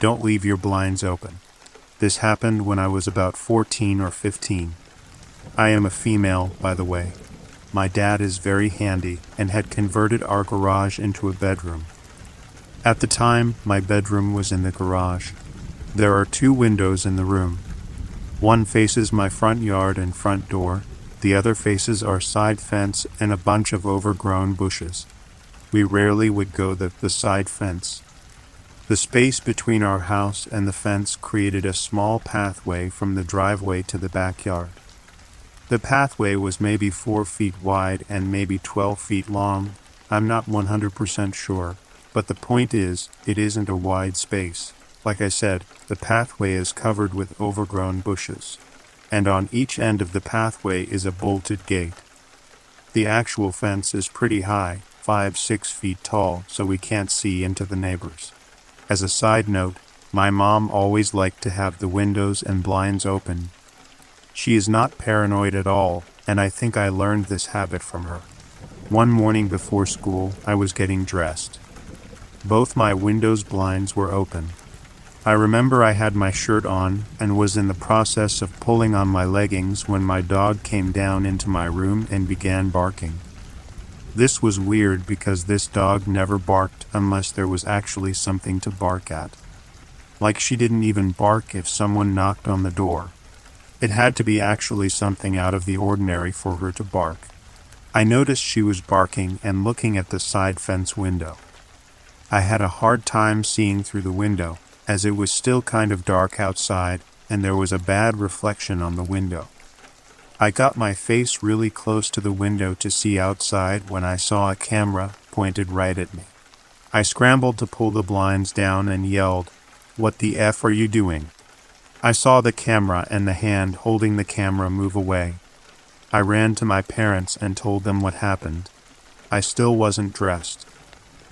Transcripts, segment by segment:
Don't leave your blinds open. This happened when I was about 14 or 15. I am a female, by the way. My dad is very handy and had converted our garage into a bedroom. At the time, my bedroom was in the garage. There are two windows in the room. One faces my front yard and front door, the other faces our side fence and a bunch of overgrown bushes. We rarely would go the, the side fence. The space between our house and the fence created a small pathway from the driveway to the backyard. The pathway was maybe four feet wide and maybe 12 feet long. I'm not 100% sure, but the point is, it isn't a wide space. Like I said, the pathway is covered with overgrown bushes, and on each end of the pathway is a bolted gate. The actual fence is pretty high, five, six feet tall, so we can't see into the neighbors. As a side note, my mom always liked to have the windows and blinds open. She is not paranoid at all, and I think I learned this habit from her. One morning before school, I was getting dressed. Both my windows blinds were open. I remember I had my shirt on and was in the process of pulling on my leggings when my dog came down into my room and began barking. This was weird because this dog never barked unless there was actually something to bark at. Like she didn't even bark if someone knocked on the door. It had to be actually something out of the ordinary for her to bark. I noticed she was barking and looking at the side fence window. I had a hard time seeing through the window, as it was still kind of dark outside and there was a bad reflection on the window. I got my face really close to the window to see outside when I saw a camera pointed right at me. I scrambled to pull the blinds down and yelled, What the F are you doing? I saw the camera and the hand holding the camera move away. I ran to my parents and told them what happened. I still wasn't dressed.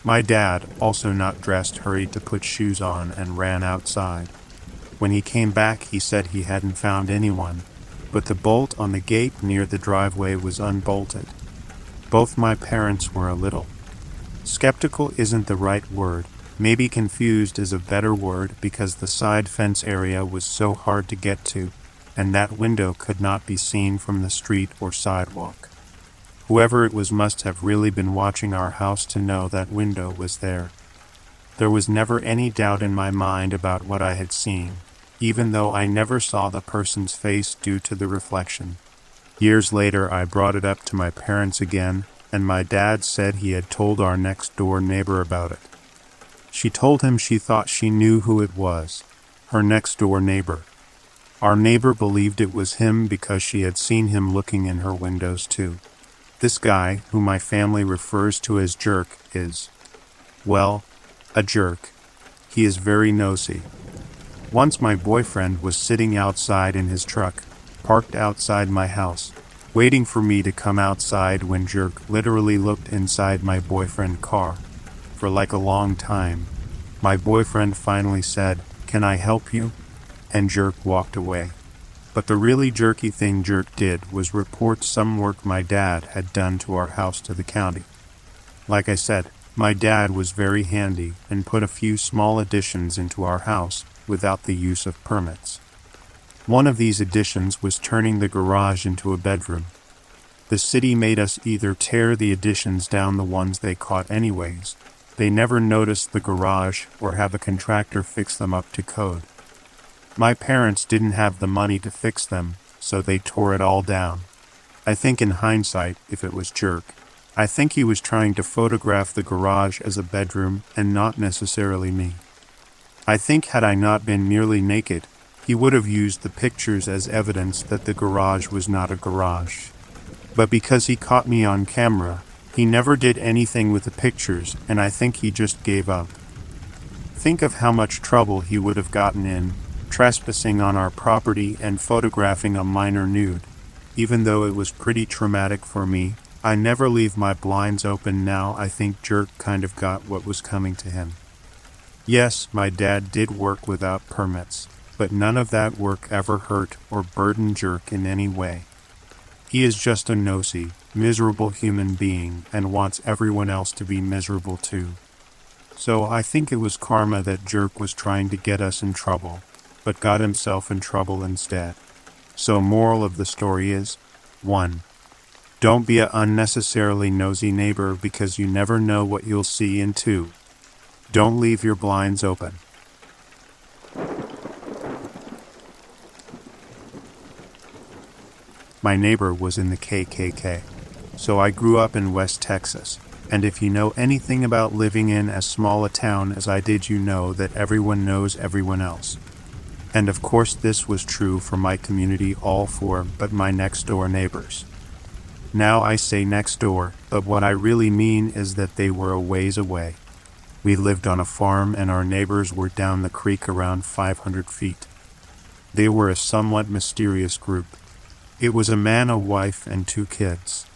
My dad, also not dressed, hurried to put shoes on and ran outside. When he came back, he said he hadn't found anyone, but the bolt on the gate near the driveway was unbolted. Both my parents were a little. Skeptical isn't the right word. Maybe confused is a better word because the side fence area was so hard to get to, and that window could not be seen from the street or sidewalk. Whoever it was must have really been watching our house to know that window was there. There was never any doubt in my mind about what I had seen even though I never saw the person's face due to the reflection. Years later, I brought it up to my parents again, and my dad said he had told our next door neighbor about it. She told him she thought she knew who it was her next door neighbor. Our neighbor believed it was him because she had seen him looking in her windows too. This guy, who my family refers to as Jerk, is, well, a jerk. He is very nosy, once my boyfriend was sitting outside in his truck, parked outside my house, waiting for me to come outside when Jerk literally looked inside my boyfriend's car for like a long time. My boyfriend finally said, Can I help you? And Jerk walked away. But the really jerky thing Jerk did was report some work my dad had done to our house to the county. Like I said, my dad was very handy and put a few small additions into our house without the use of permits. One of these additions was turning the garage into a bedroom. The city made us either tear the additions down the ones they caught anyways, they never noticed the garage, or have a contractor fix them up to code. My parents didn't have the money to fix them, so they tore it all down. I think in hindsight, if it was Jerk, I think he was trying to photograph the garage as a bedroom and not necessarily me. I think had I not been nearly naked, he would have used the pictures as evidence that the garage was not a garage. But because he caught me on camera, he never did anything with the pictures, and I think he just gave up. Think of how much trouble he would have gotten in, trespassing on our property and photographing a minor nude. Even though it was pretty traumatic for me, I never leave my blinds open now. I think Jerk kind of got what was coming to him. Yes, my dad did work without permits, but none of that work ever hurt or burdened Jerk in any way. He is just a nosy, miserable human being and wants everyone else to be miserable too. So I think it was karma that Jerk was trying to get us in trouble, but got himself in trouble instead. So moral of the story is 1. Don't be an unnecessarily nosy neighbor because you never know what you'll see in 2. Don't leave your blinds open. My neighbor was in the KKK, so I grew up in West Texas. And if you know anything about living in as small a town as I did, you know that everyone knows everyone else. And of course, this was true for my community, all four but my next door neighbors. Now I say next door, but what I really mean is that they were a ways away. We lived on a farm, and our neighbors were down the creek around 500 feet. They were a somewhat mysterious group. It was a man, a wife, and two kids.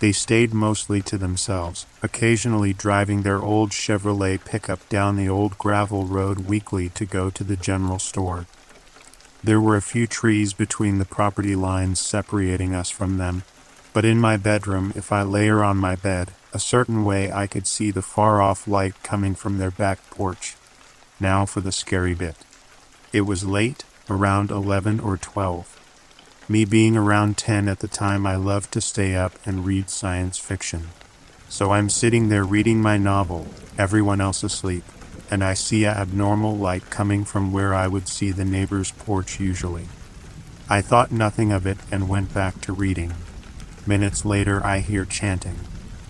They stayed mostly to themselves, occasionally driving their old Chevrolet pickup down the old gravel road weekly to go to the general store. There were a few trees between the property lines separating us from them, but in my bedroom, if I lay her on my bed, a certain way I could see the far off light coming from their back porch. Now for the scary bit. It was late, around 11 or 12. Me being around 10 at the time, I loved to stay up and read science fiction. So I'm sitting there reading my novel, everyone else asleep, and I see a abnormal light coming from where I would see the neighbor's porch usually. I thought nothing of it and went back to reading. Minutes later, I hear chanting.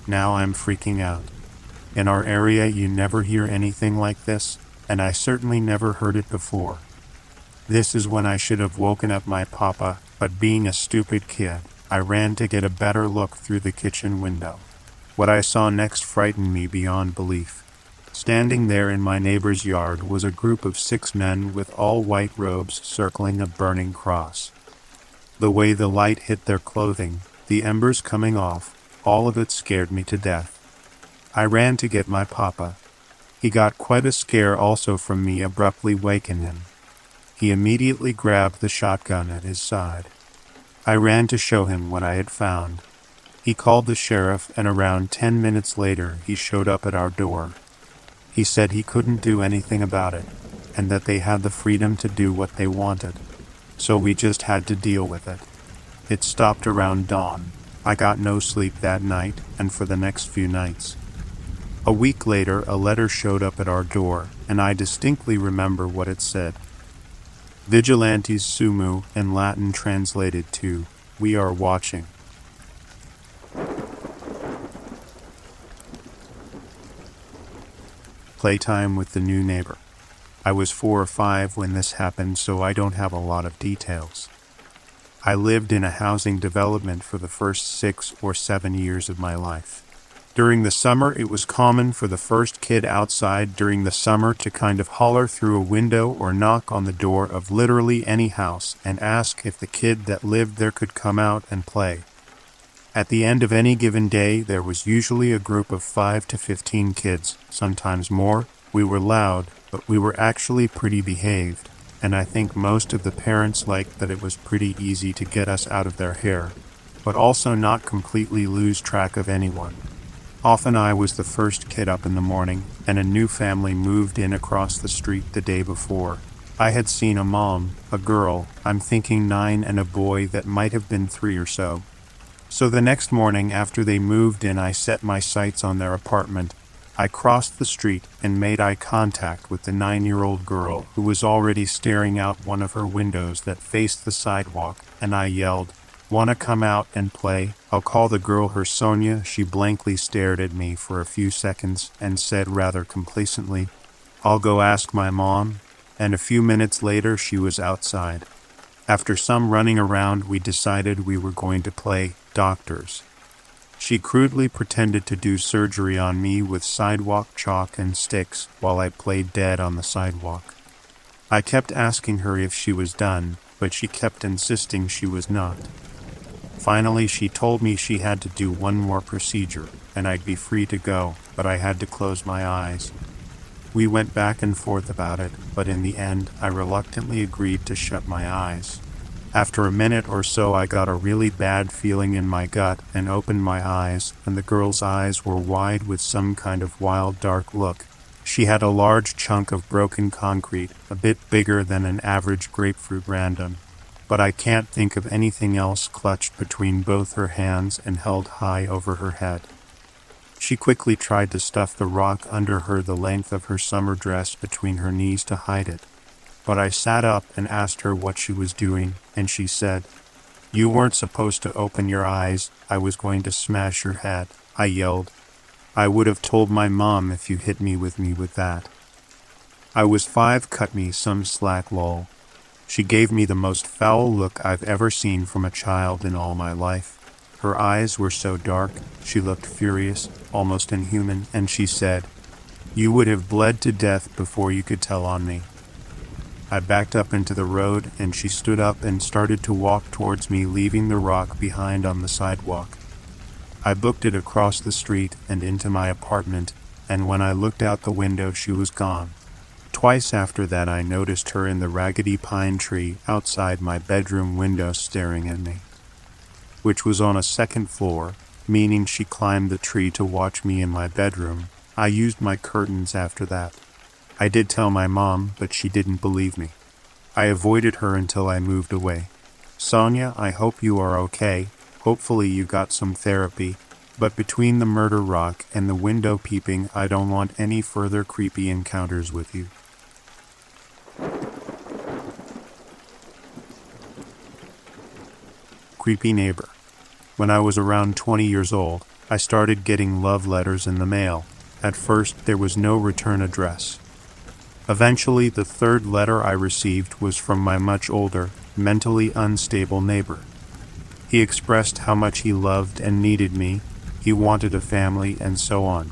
Now I'm freaking out. In our area, you never hear anything like this, and I certainly never heard it before. This is when I should have woken up my papa, but being a stupid kid, I ran to get a better look through the kitchen window. What I saw next frightened me beyond belief. Standing there in my neighbor's yard was a group of six men with all white robes circling a burning cross. The way the light hit their clothing, the embers coming off, all of it scared me to death. I ran to get my papa. He got quite a scare also from me abruptly waking him. He immediately grabbed the shotgun at his side. I ran to show him what I had found. He called the sheriff, and around ten minutes later he showed up at our door. He said he couldn't do anything about it, and that they had the freedom to do what they wanted. So we just had to deal with it. It stopped around dawn. I got no sleep that night and for the next few nights. A week later, a letter showed up at our door, and I distinctly remember what it said. Vigilantes sumu, in Latin translated to, We are watching. Playtime with the new neighbor. I was four or five when this happened, so I don't have a lot of details. I lived in a housing development for the first six or seven years of my life. During the summer, it was common for the first kid outside during the summer to kind of holler through a window or knock on the door of literally any house and ask if the kid that lived there could come out and play. At the end of any given day, there was usually a group of 5 to 15 kids, sometimes more. We were loud, but we were actually pretty behaved, and I think most of the parents liked that it was pretty easy to get us out of their hair, but also not completely lose track of anyone. Often I was the first kid up in the morning, and a new family moved in across the street the day before. I had seen a mom, a girl, I'm thinking nine, and a boy that might have been three or so. So the next morning after they moved in, I set my sights on their apartment I crossed the street and made eye contact with the nine year old girl oh. who was already staring out one of her windows that faced the sidewalk, and I yelled, Wanna come out and play? I'll call the girl her Sonia. She blankly stared at me for a few seconds and said rather complacently, I'll go ask my mom. And a few minutes later, she was outside. After some running around, we decided we were going to play doctors. She crudely pretended to do surgery on me with sidewalk chalk and sticks while I played dead on the sidewalk. I kept asking her if she was done, but she kept insisting she was not. Finally, she told me she had to do one more procedure and I'd be free to go, but I had to close my eyes. We went back and forth about it, but in the end, I reluctantly agreed to shut my eyes. After a minute or so, I got a really bad feeling in my gut and opened my eyes, and the girl's eyes were wide with some kind of wild, dark look. She had a large chunk of broken concrete, a bit bigger than an average grapefruit random, but I can't think of anything else clutched between both her hands and held high over her head. She quickly tried to stuff the rock under her the length of her summer dress between her knees to hide it. But I sat up and asked her what she was doing, and she said, You weren't supposed to open your eyes. I was going to smash your head. I yelled. I would have told my mom if you hit me with me with that. I was five, cut me some slack lol. She gave me the most foul look I've ever seen from a child in all my life. Her eyes were so dark, she looked furious, almost inhuman, and she said, You would have bled to death before you could tell on me. I backed up into the road, and she stood up and started to walk towards me, leaving the rock behind on the sidewalk. I booked it across the street and into my apartment, and when I looked out the window, she was gone. Twice after that, I noticed her in the raggedy pine tree outside my bedroom window staring at me, which was on a second floor, meaning she climbed the tree to watch me in my bedroom. I used my curtains after that. I did tell my mom, but she didn't believe me. I avoided her until I moved away. Sonia, I hope you are okay. Hopefully you got some therapy. But between the murder rock and the window peeping, I don't want any further creepy encounters with you. Creepy neighbor. When I was around 20 years old, I started getting love letters in the mail. At first, there was no return address. Eventually, the third letter I received was from my much older, mentally unstable neighbor. He expressed how much he loved and needed me, he wanted a family, and so on.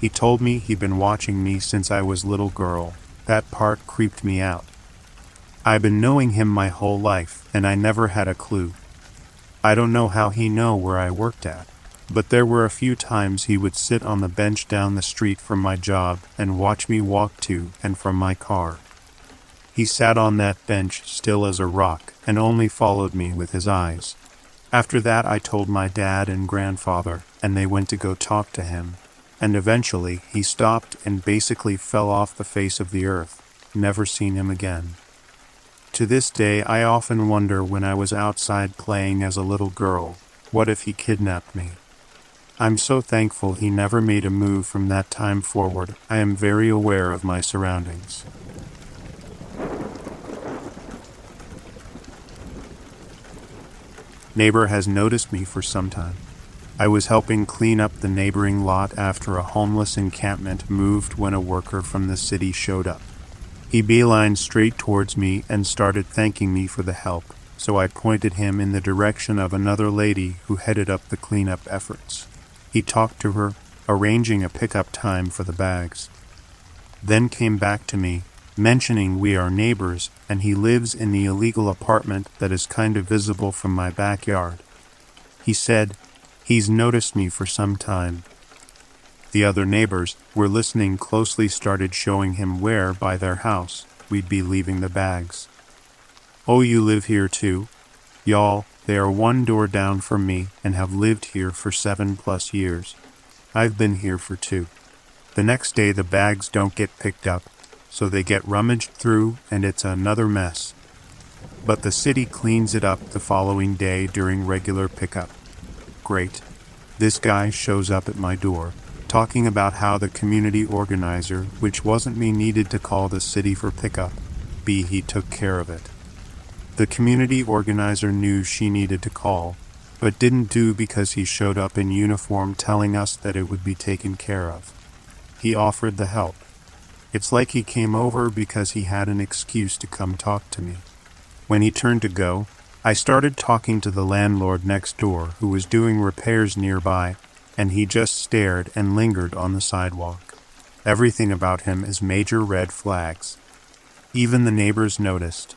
He told me he'd been watching me since I was little girl. That part creeped me out. I've been knowing him my whole life, and I never had a clue. I don't know how he know where I worked at but there were a few times he would sit on the bench down the street from my job and watch me walk to and from my car. He sat on that bench still as a rock and only followed me with his eyes. After that, I told my dad and grandfather, and they went to go talk to him. And eventually, he stopped and basically fell off the face of the earth. Never seen him again. To this day, I often wonder when I was outside playing as a little girl, what if he kidnapped me? I'm so thankful he never made a move from that time forward. I am very aware of my surroundings. Neighbor has noticed me for some time. I was helping clean up the neighboring lot after a homeless encampment moved when a worker from the city showed up. He beelined straight towards me and started thanking me for the help, so I pointed him in the direction of another lady who headed up the cleanup efforts. He talked to her, arranging a pickup time for the bags. Then came back to me, mentioning we are neighbors and he lives in the illegal apartment that is kind of visible from my backyard. He said he's noticed me for some time. The other neighbors were listening closely started showing him where, by their house, we'd be leaving the bags. Oh, you live here too? Y'all, they are one door down from me and have lived here for seven plus years. I've been here for two. The next day, the bags don't get picked up, so they get rummaged through and it's another mess. But the city cleans it up the following day during regular pickup. Great. This guy shows up at my door, talking about how the community organizer, which wasn't me, needed to call the city for pickup. B, he took care of it. The community organizer knew she needed to call, but didn't do because he showed up in uniform telling us that it would be taken care of. He offered the help. It's like he came over because he had an excuse to come talk to me. When he turned to go, I started talking to the landlord next door who was doing repairs nearby, and he just stared and lingered on the sidewalk. Everything about him is major red flags. Even the neighbors noticed.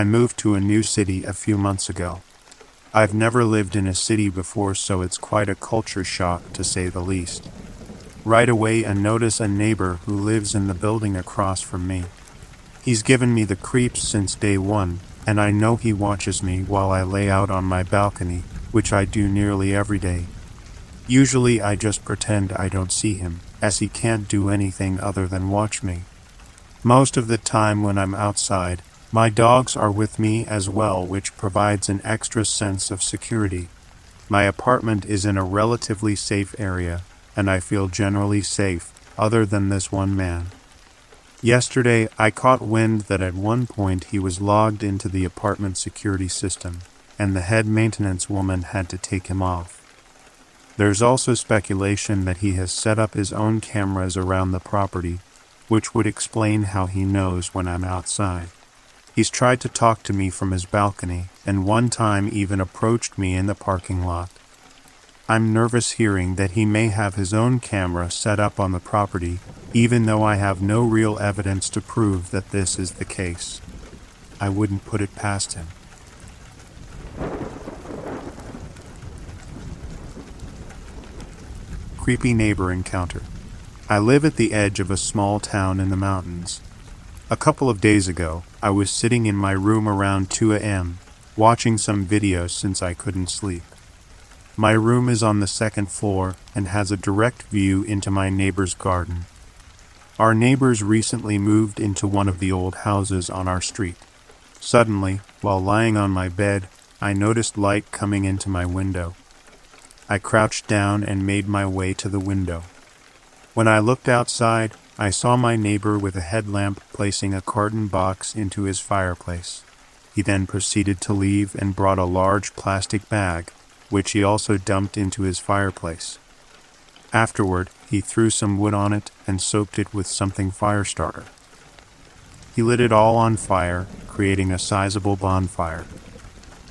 I moved to a new city a few months ago. I've never lived in a city before, so it's quite a culture shock to say the least. Right away, I notice a neighbor who lives in the building across from me. He's given me the creeps since day one, and I know he watches me while I lay out on my balcony, which I do nearly every day. Usually, I just pretend I don't see him, as he can't do anything other than watch me. Most of the time, when I'm outside, my dogs are with me as well, which provides an extra sense of security. My apartment is in a relatively safe area, and I feel generally safe, other than this one man. Yesterday, I caught wind that at one point he was logged into the apartment security system, and the head maintenance woman had to take him off. There's also speculation that he has set up his own cameras around the property, which would explain how he knows when I'm outside. He's tried to talk to me from his balcony, and one time even approached me in the parking lot. I'm nervous hearing that he may have his own camera set up on the property, even though I have no real evidence to prove that this is the case. I wouldn't put it past him. Creepy neighbor encounter. I live at the edge of a small town in the mountains. A couple of days ago, I was sitting in my room around 2 a.m., watching some videos since I couldn't sleep. My room is on the second floor and has a direct view into my neighbor's garden. Our neighbors recently moved into one of the old houses on our street. Suddenly, while lying on my bed, I noticed light coming into my window. I crouched down and made my way to the window. When I looked outside, I saw my neighbor with a headlamp placing a carton box into his fireplace. He then proceeded to leave and brought a large plastic bag, which he also dumped into his fireplace. Afterward, he threw some wood on it and soaked it with something fire starter. He lit it all on fire, creating a sizable bonfire.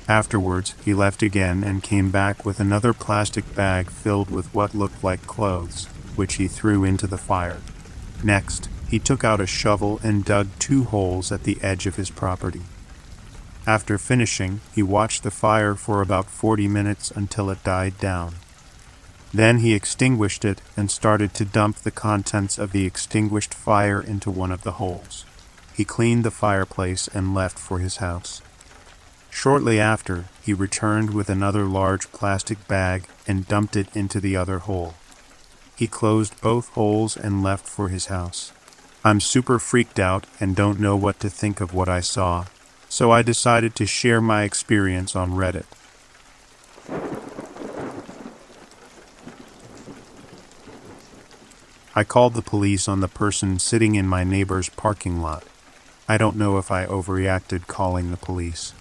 Afterwards, he left again and came back with another plastic bag filled with what looked like clothes, which he threw into the fire. Next, he took out a shovel and dug two holes at the edge of his property. After finishing, he watched the fire for about 40 minutes until it died down. Then he extinguished it and started to dump the contents of the extinguished fire into one of the holes. He cleaned the fireplace and left for his house. Shortly after, he returned with another large plastic bag and dumped it into the other hole. He closed both holes and left for his house. I'm super freaked out and don't know what to think of what I saw, so I decided to share my experience on Reddit. I called the police on the person sitting in my neighbor's parking lot. I don't know if I overreacted calling the police.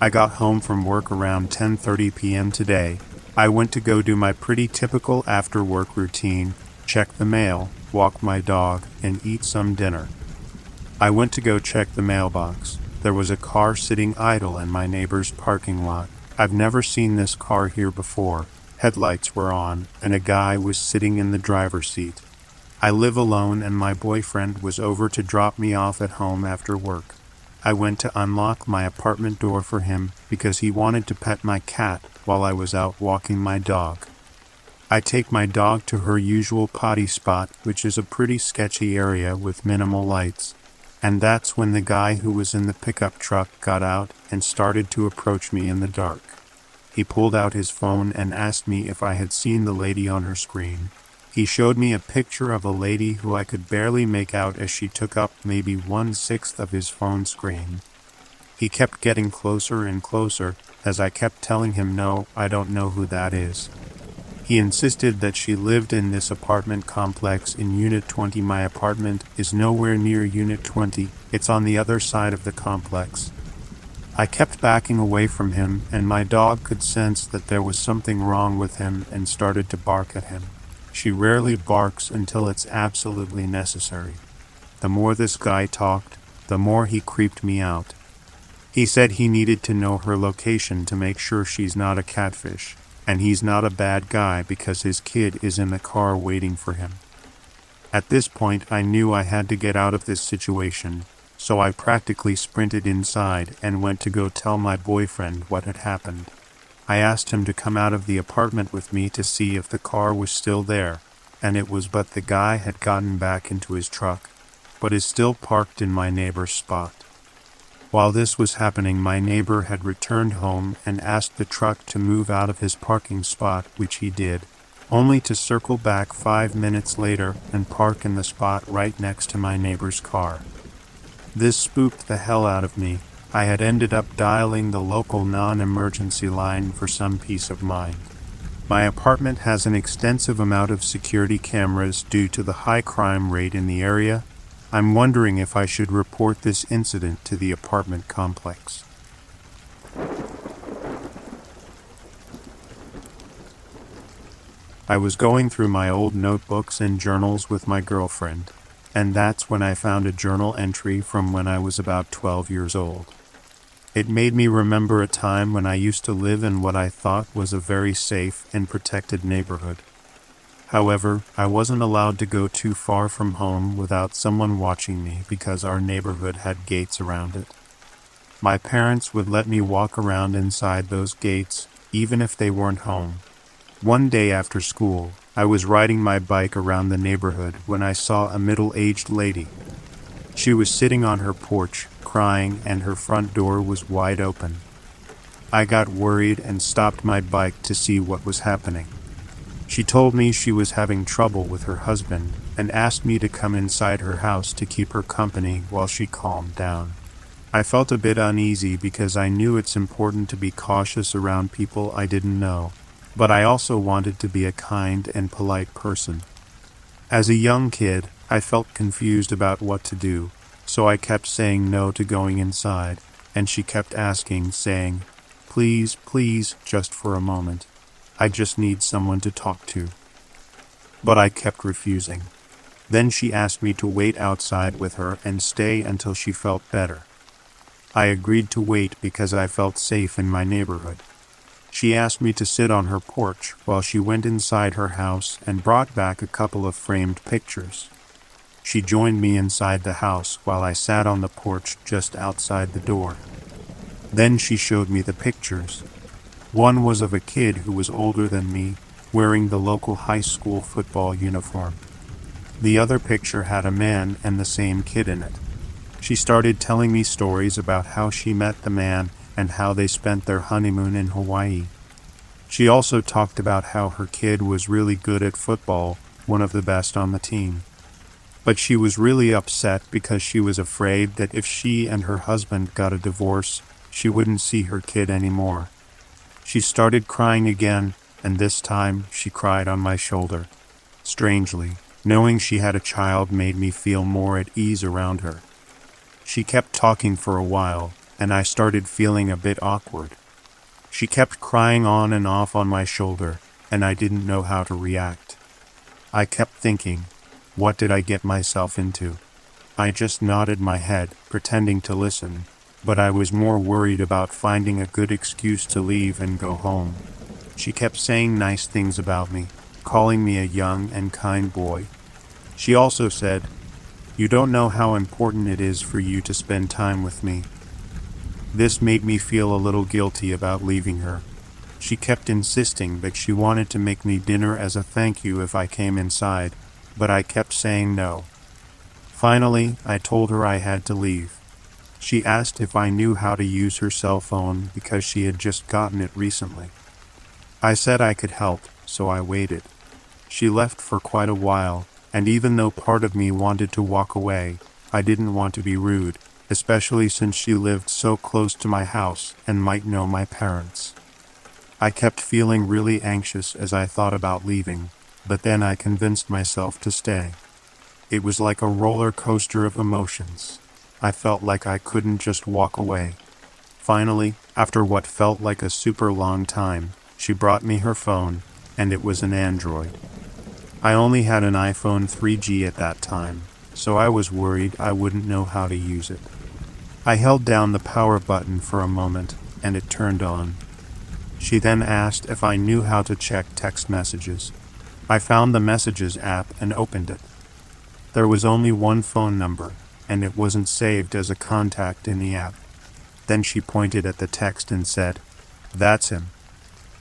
I got home from work around 10:30 p.m. today I went to go do my pretty typical after work routine check the mail, walk my dog, and eat some dinner. I went to go check the mailbox. There was a car sitting idle in my neighbor's parking lot. I've never seen this car here before. Headlights were on, and a guy was sitting in the driver's seat. I live alone, and my boyfriend was over to drop me off at home after work. I went to unlock my apartment door for him because he wanted to pet my cat while I was out walking my dog. I take my dog to her usual potty spot, which is a pretty sketchy area with minimal lights, and that's when the guy who was in the pickup truck got out and started to approach me in the dark. He pulled out his phone and asked me if I had seen the lady on her screen. He showed me a picture of a lady who I could barely make out as she took up maybe one sixth of his phone screen. He kept getting closer and closer as I kept telling him, No, I don't know who that is. He insisted that she lived in this apartment complex in Unit 20. My apartment is nowhere near Unit 20, it's on the other side of the complex. I kept backing away from him, and my dog could sense that there was something wrong with him and started to bark at him. She rarely barks until it's absolutely necessary. The more this guy talked, the more he creeped me out. He said he needed to know her location to make sure she's not a catfish, and he's not a bad guy because his kid is in the car waiting for him. At this point, I knew I had to get out of this situation, so I practically sprinted inside and went to go tell my boyfriend what had happened. I asked him to come out of the apartment with me to see if the car was still there, and it was but the guy had gotten back into his truck, but is still parked in my neighbor's spot. While this was happening, my neighbor had returned home and asked the truck to move out of his parking spot, which he did, only to circle back five minutes later and park in the spot right next to my neighbor's car. This spooked the hell out of me, I had ended up dialing the local non emergency line for some peace of mind. My apartment has an extensive amount of security cameras due to the high crime rate in the area. I'm wondering if I should report this incident to the apartment complex. I was going through my old notebooks and journals with my girlfriend, and that's when I found a journal entry from when I was about 12 years old. It made me remember a time when I used to live in what I thought was a very safe and protected neighborhood. However, I wasn't allowed to go too far from home without someone watching me because our neighborhood had gates around it. My parents would let me walk around inside those gates even if they weren't home. One day after school, I was riding my bike around the neighborhood when I saw a middle aged lady. She was sitting on her porch, crying, and her front door was wide open. I got worried and stopped my bike to see what was happening. She told me she was having trouble with her husband and asked me to come inside her house to keep her company while she calmed down. I felt a bit uneasy because I knew it's important to be cautious around people I didn't know, but I also wanted to be a kind and polite person. As a young kid, I felt confused about what to do, so I kept saying no to going inside, and she kept asking, saying, Please, please, just for a moment. I just need someone to talk to. But I kept refusing. Then she asked me to wait outside with her and stay until she felt better. I agreed to wait because I felt safe in my neighborhood. She asked me to sit on her porch while she went inside her house and brought back a couple of framed pictures. She joined me inside the house while I sat on the porch just outside the door. Then she showed me the pictures. One was of a kid who was older than me, wearing the local high school football uniform. The other picture had a man and the same kid in it. She started telling me stories about how she met the man and how they spent their honeymoon in Hawaii. She also talked about how her kid was really good at football, one of the best on the team but she was really upset because she was afraid that if she and her husband got a divorce, she wouldn't see her kid anymore. She started crying again, and this time she cried on my shoulder. Strangely, knowing she had a child made me feel more at ease around her. She kept talking for a while, and I started feeling a bit awkward. She kept crying on and off on my shoulder, and I didn't know how to react. I kept thinking, what did I get myself into? I just nodded my head, pretending to listen, but I was more worried about finding a good excuse to leave and go home. She kept saying nice things about me, calling me a young and kind boy. She also said, You don't know how important it is for you to spend time with me. This made me feel a little guilty about leaving her. She kept insisting that she wanted to make me dinner as a thank you if I came inside, but I kept saying no. Finally, I told her I had to leave. She asked if I knew how to use her cell phone because she had just gotten it recently. I said I could help, so I waited. She left for quite a while, and even though part of me wanted to walk away, I didn't want to be rude, especially since she lived so close to my house and might know my parents. I kept feeling really anxious as I thought about leaving, but then I convinced myself to stay. It was like a roller coaster of emotions. I felt like I couldn't just walk away. Finally, after what felt like a super long time, she brought me her phone, and it was an Android. I only had an iPhone 3G at that time, so I was worried I wouldn't know how to use it. I held down the power button for a moment, and it turned on. She then asked if I knew how to check text messages. I found the Messages app and opened it. There was only one phone number, and it wasn't saved as a contact in the app. Then she pointed at the text and said, That's him.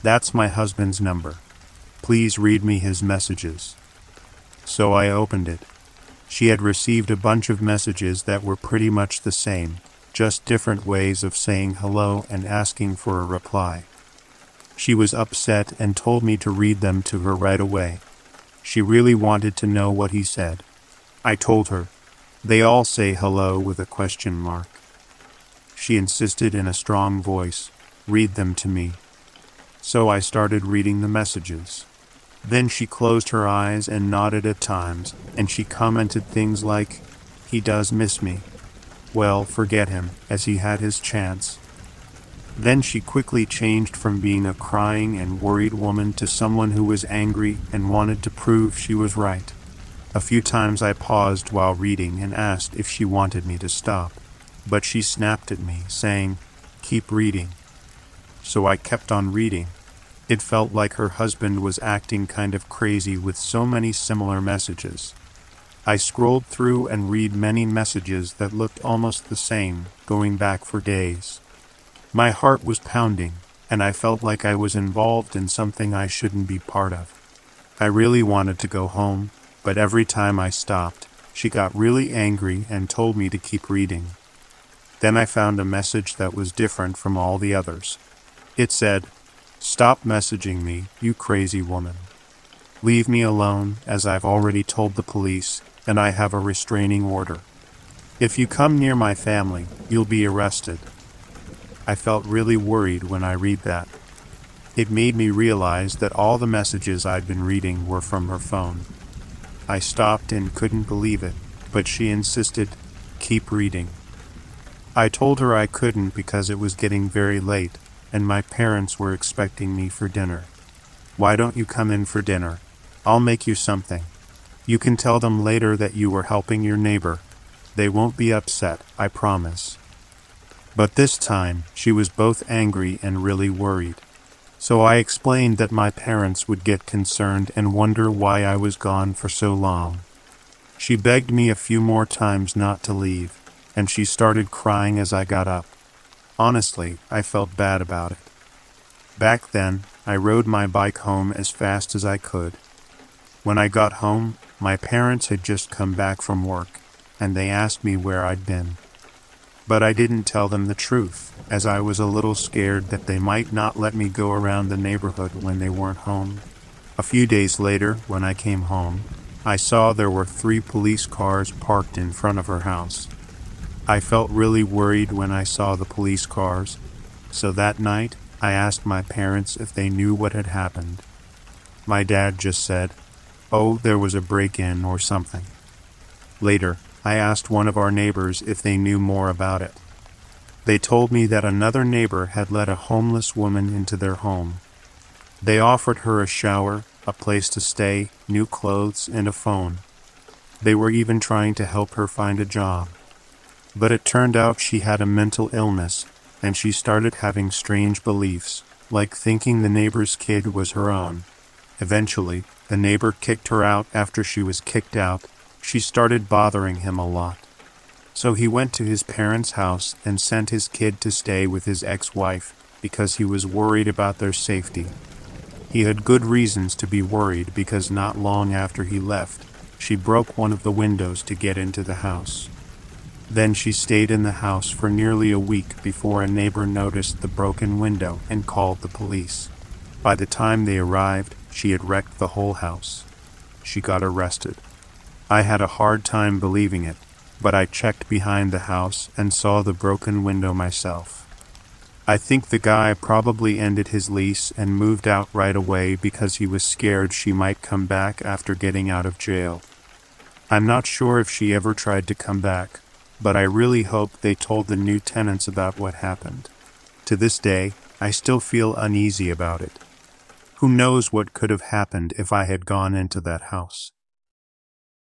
That's my husband's number. Please read me his messages. So I opened it. She had received a bunch of messages that were pretty much the same, just different ways of saying hello and asking for a reply. She was upset and told me to read them to her right away. She really wanted to know what he said. I told her. They all say hello with a question mark. She insisted in a strong voice, read them to me. So I started reading the messages. Then she closed her eyes and nodded at times, and she commented things like, He does miss me. Well, forget him, as he had his chance. Then she quickly changed from being a crying and worried woman to someone who was angry and wanted to prove she was right. A few times I paused while reading and asked if she wanted me to stop, but she snapped at me, saying, keep reading. So I kept on reading. It felt like her husband was acting kind of crazy with so many similar messages. I scrolled through and read many messages that looked almost the same, going back for days. My heart was pounding, and I felt like I was involved in something I shouldn't be part of. I really wanted to go home, but every time I stopped, she got really angry and told me to keep reading. Then I found a message that was different from all the others. It said, Stop messaging me, you crazy woman. Leave me alone, as I've already told the police, and I have a restraining order. If you come near my family, you'll be arrested. I felt really worried when I read that. It made me realize that all the messages I'd been reading were from her phone. I stopped and couldn't believe it, but she insisted, keep reading. I told her I couldn't because it was getting very late and my parents were expecting me for dinner. Why don't you come in for dinner? I'll make you something. You can tell them later that you were helping your neighbor. They won't be upset, I promise. But this time, she was both angry and really worried. So I explained that my parents would get concerned and wonder why I was gone for so long. She begged me a few more times not to leave, and she started crying as I got up. Honestly, I felt bad about it. Back then, I rode my bike home as fast as I could. When I got home, my parents had just come back from work, and they asked me where I'd been. But I didn't tell them the truth, as I was a little scared that they might not let me go around the neighborhood when they weren't home. A few days later, when I came home, I saw there were three police cars parked in front of her house. I felt really worried when I saw the police cars, so that night I asked my parents if they knew what had happened. My dad just said, Oh, there was a break in or something. Later, I asked one of our neighbors if they knew more about it. They told me that another neighbor had let a homeless woman into their home. They offered her a shower, a place to stay, new clothes, and a phone. They were even trying to help her find a job. But it turned out she had a mental illness, and she started having strange beliefs, like thinking the neighbor's kid was her own. Eventually, the neighbor kicked her out after she was kicked out. She started bothering him a lot. So he went to his parents' house and sent his kid to stay with his ex wife because he was worried about their safety. He had good reasons to be worried because not long after he left, she broke one of the windows to get into the house. Then she stayed in the house for nearly a week before a neighbor noticed the broken window and called the police. By the time they arrived, she had wrecked the whole house. She got arrested. I had a hard time believing it, but I checked behind the house and saw the broken window myself. I think the guy probably ended his lease and moved out right away because he was scared she might come back after getting out of jail. I'm not sure if she ever tried to come back, but I really hope they told the new tenants about what happened. To this day, I still feel uneasy about it. Who knows what could have happened if I had gone into that house?